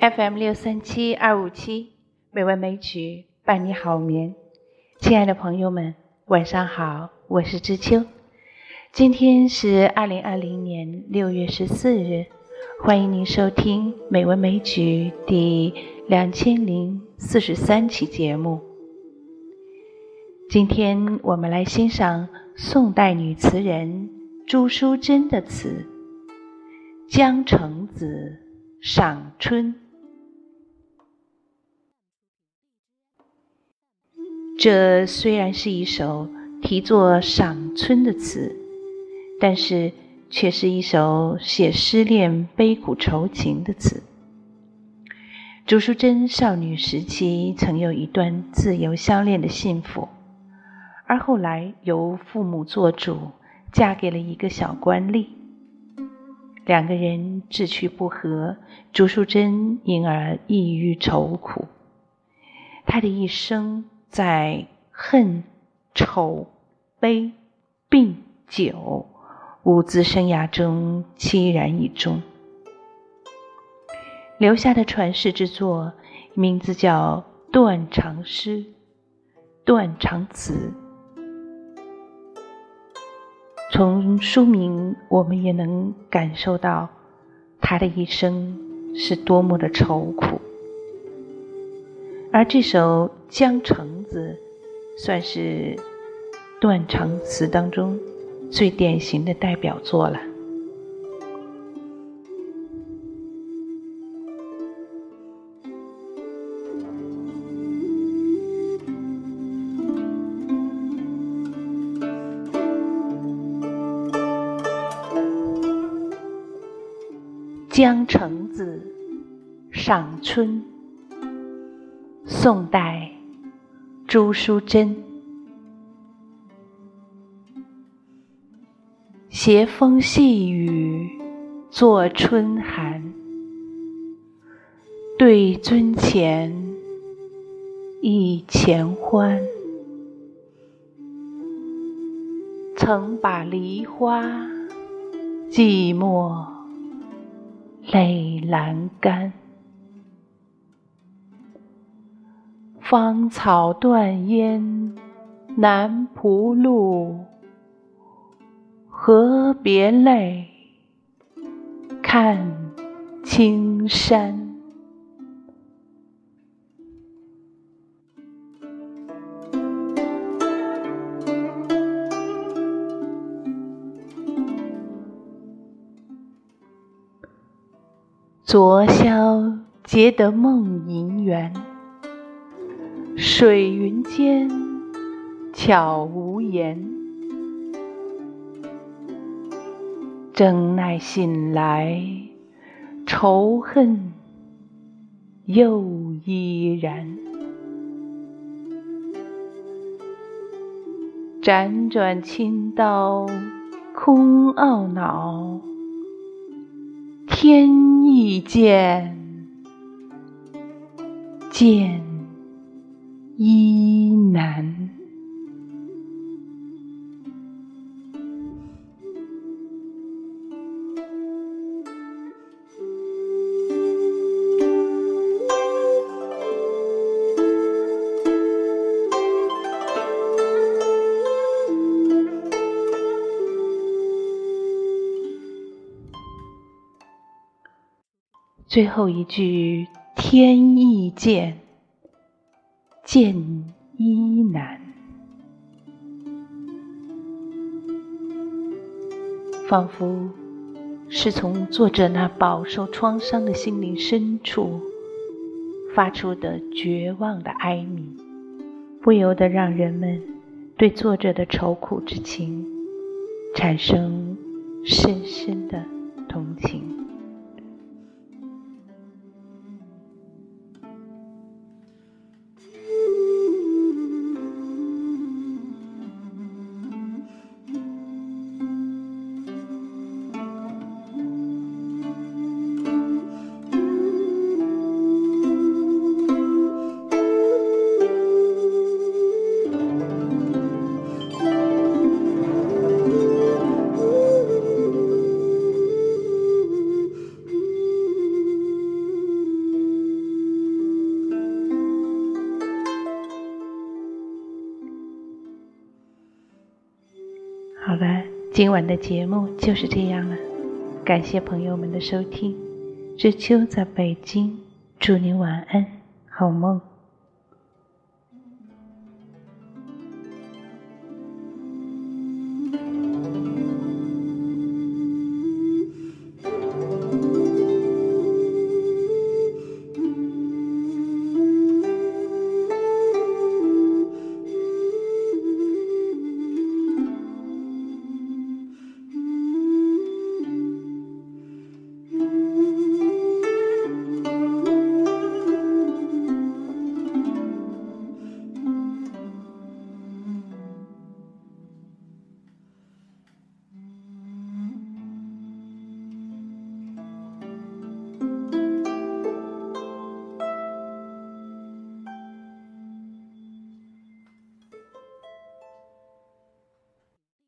FM 六三七二五七，美文美曲伴你好眠。亲爱的朋友们，晚上好，我是知秋。今天是二零二零年六月十四日，欢迎您收听《美文美曲》第两千零四十三期节目。今天我们来欣赏宋代女词人朱淑珍的词《江城子·赏春》。这虽然是一首题作赏春的词，但是却是一首写失恋悲苦愁情的词。朱淑珍少女时期曾有一段自由相恋的幸福。而后来由父母做主，嫁给了一个小官吏。两个人志趣不合，朱淑珍因而抑郁愁苦。她的一生在恨、愁、悲、病、酒五字生涯中凄然以终。留下的传世之作，名字叫《断肠诗》《断肠词》。从书名，我们也能感受到他的一生是多么的愁苦。而这首《江城子》算是断肠词当中最典型的代表作了。《江城子·赏春》宋代朱淑珍。斜风细雨作春寒，对樽前忆前欢。曾把梨花寂寞。泪阑干，芳草断烟南浦路，何别泪，看青山。昨宵结得梦萦缘，水云间悄无言。正奈醒来，愁恨又依然。辗转青刀空懊恼，天。意见见依难。最后一句“天意见，见衣难”，仿佛是从作者那饱受创伤的心灵深处发出的绝望的哀鸣，不由得让人们对作者的愁苦之情产生深深的同情。今晚的节目就是这样了，感谢朋友们的收听。知秋在北京，祝您晚安，好梦。